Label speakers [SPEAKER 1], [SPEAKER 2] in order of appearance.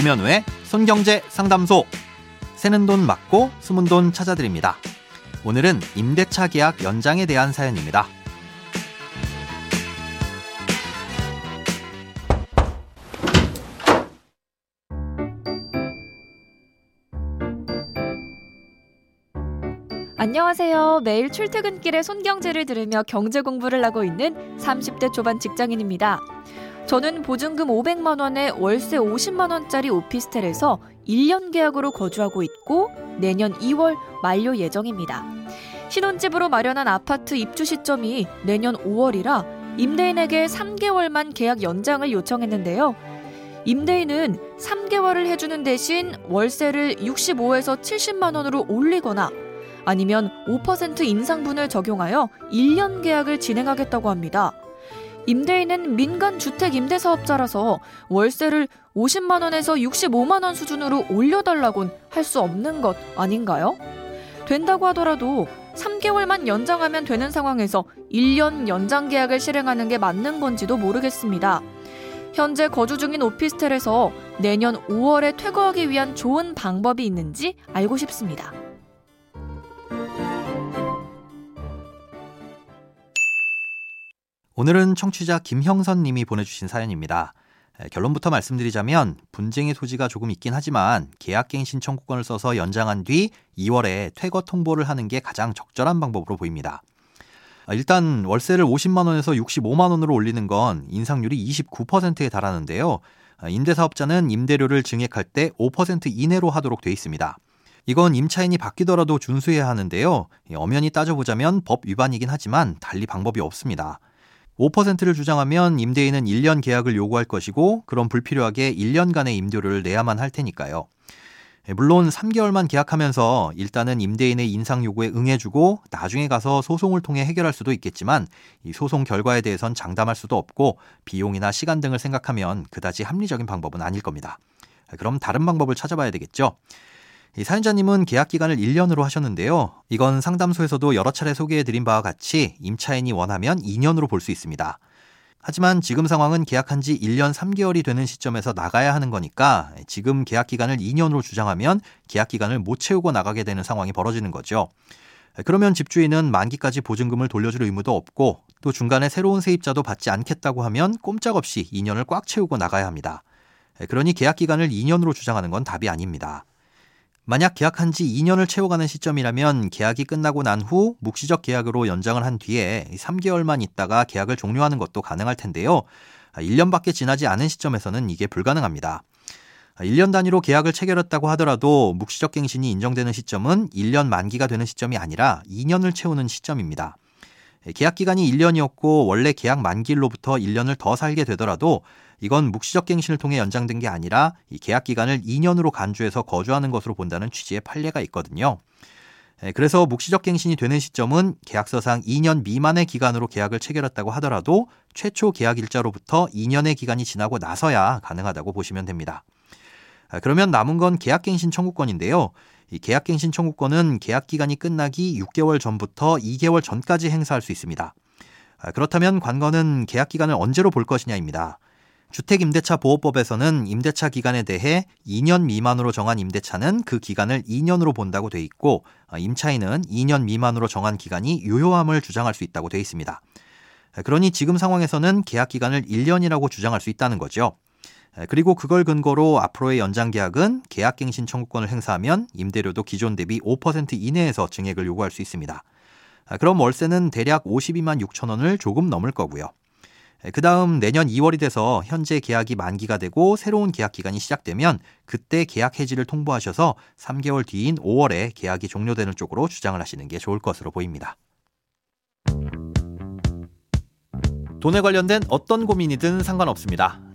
[SPEAKER 1] 김현우의 손경제 상담소. 새는 돈 맞고 숨은 돈 찾아드립니다. 오늘은 임대차 계약 연장에 대한 사연입니다.
[SPEAKER 2] 안녕하세요. 매일 출퇴근길에 손경제를 들으며 경제 공부를 하고 있는 30대 초반 직장인입니다. 저는 보증금 500만 원에 월세 50만 원짜리 오피스텔에서 1년 계약으로 거주하고 있고 내년 2월 만료 예정입니다. 신혼집으로 마련한 아파트 입주 시점이 내년 5월이라 임대인에게 3개월만 계약 연장을 요청했는데요. 임대인은 3개월을 해주는 대신 월세를 65에서 70만 원으로 올리거나 아니면 5% 인상분을 적용하여 1년 계약을 진행하겠다고 합니다. 임대인은 민간 주택 임대 사업자라서 월세를 50만 원에서 65만 원 수준으로 올려달라곤 할 수 없는 것 아닌가요? 된다고 하더라도 3개월만 연장하면 되는 상황에서 1년 연장 계약을 실행하는 게 맞는 건지도 모르겠습니다. 현재 거주 중인 오피스텔에서 내년 5월에 퇴거하기 위한 좋은 방법이 있는지 알고 싶습니다.
[SPEAKER 1] 오늘은 청취자 김형선 님이 보내주신 사연입니다. 결론부터 말씀드리자면 분쟁의 소지가 조금 있긴 하지만 계약갱 신 청구권을 써서 연장한 뒤 2월에 퇴거 통보를 하는 게 가장 적절한 방법으로 보입니다. 일단 월세를 50만 원에서 65만 원으로 올리는 건 인상률이 29%에 달하는데요. 임대사업자는 임대료를 증액할 때 5% 이내로 하도록 돼 있습니다. 이건 임차인이 바뀌더라도 준수해야 하는데요. 엄연히 따져보자면 법 위반이긴 하지만 달리 방법이 없습니다. 5%를 주장하면 임대인은 1년 계약을 요구할 것이고 그럼 불필요하게 1년간의 임대료를 내야만 할 테니까요. 예, 물론 3개월만 계약하면서 일단은 임대인의 인상 요구에 응해주고 나중에 가서 소송을 통해 해결할 수도 있겠지만 이 소송 결과에 대해선 장담할 수도 없고 비용이나 시간 등을 생각하면 그다지 합리적인 방법은 아닐 겁니다. 그럼 다른 방법을 찾아봐야 되겠죠. 이 사연자님은 계약 기간을 1년으로 하셨는데요. 이건 상담소에서도 여러 차례 소개해드린 바와 같이 임차인이 원하면 2년으로 볼 수 있습니다. 하지만 지금 상황은 계약한 지 1년 3개월이 되는 시점에서 나가야 하는 거니까 지금 계약 기간을 2년으로 주장하면 계약 기간을 못 채우고 나가게 되는 상황이 벌어지는 거죠. 그러면 집주인은 만기까지 보증금을 돌려줄 의무도 없고 또 중간에 새로운 세입자도 받지 않겠다고 하면 꼼짝없이 2년을 꽉 채우고 나가야 합니다. 그러니 계약 기간을 2년으로 주장하는 건 답이 아닙니다. 만약 계약한 지 2년을 채워가는 시점이라면 계약이 끝나고 난 후 묵시적 계약으로 연장을 한 뒤에 3개월만 있다가 계약을 종료하는 것도 가능할 텐데요. 1년밖에 지나지 않은 시점에서는 이게 불가능합니다. 1년 단위로 계약을 체결했다고 하더라도 묵시적 갱신이 인정되는 시점은 1년 만기가 되는 시점이 아니라 2년을 채우는 시점입니다. 계약 기간이 1년이었고 원래 계약 만기로부터 1년을 더 살게 되더라도 이건 묵시적 갱신을 통해 연장된 게 아니라 이 계약 기간을 2년으로 간주해서 거주하는 것으로 본다는 취지의 판례가 있거든요. 예, 그래서 묵시적 갱신이 되는 시점은 계약서상 2년 미만의 기간으로 계약을 체결했다고 하더라도 최초 계약 일자로부터 2년의 기간이 지나고 나서야 가능하다고 보시면 됩니다. 아, 그러면 남은 건 계약갱신 청구권인데요. 이 계약갱신 청구권은 계약 기간이 끝나기 6개월 전부터 2개월 전까지 행사할 수 있습니다. 아, 그렇다면 관건은 계약 기간을 언제로 볼 것이냐입니다. 주택임대차 보호법에서는 임대차 기간에 대해 2년 미만으로 정한 임대차는 그 기간을 2년으로 본다고 돼 있고 어, 임차인은 2년 미만으로 정한 기간이 유효함을 주장할 수 있다고 돼 있습니다. 그러니 지금 상황에서는 계약 기간을 1년이라고 주장할 수 있다는 거죠. 그리고 그걸 근거로 앞으로의 연장 계약은 계약갱신 청구권을 행사하면 임대료도 기존 대비 5% 이내에서 증액을 요구할 수 있습니다. 그럼 월세는 대략 52만 6천 원을 조금 넘을 거고요. 예, 그 다음 내년 2월이 돼서 현재 계약이 만기가 되고 새로운 계약 기간이 시작되면 그때 계약 해지를 통보하셔서 3개월 뒤인 5월에 계약이 종료되는 쪽으로 주장을 하시는 게 좋을 것으로 보입니다. 돈에 관련된 어떤 고민이든 상관없습니다.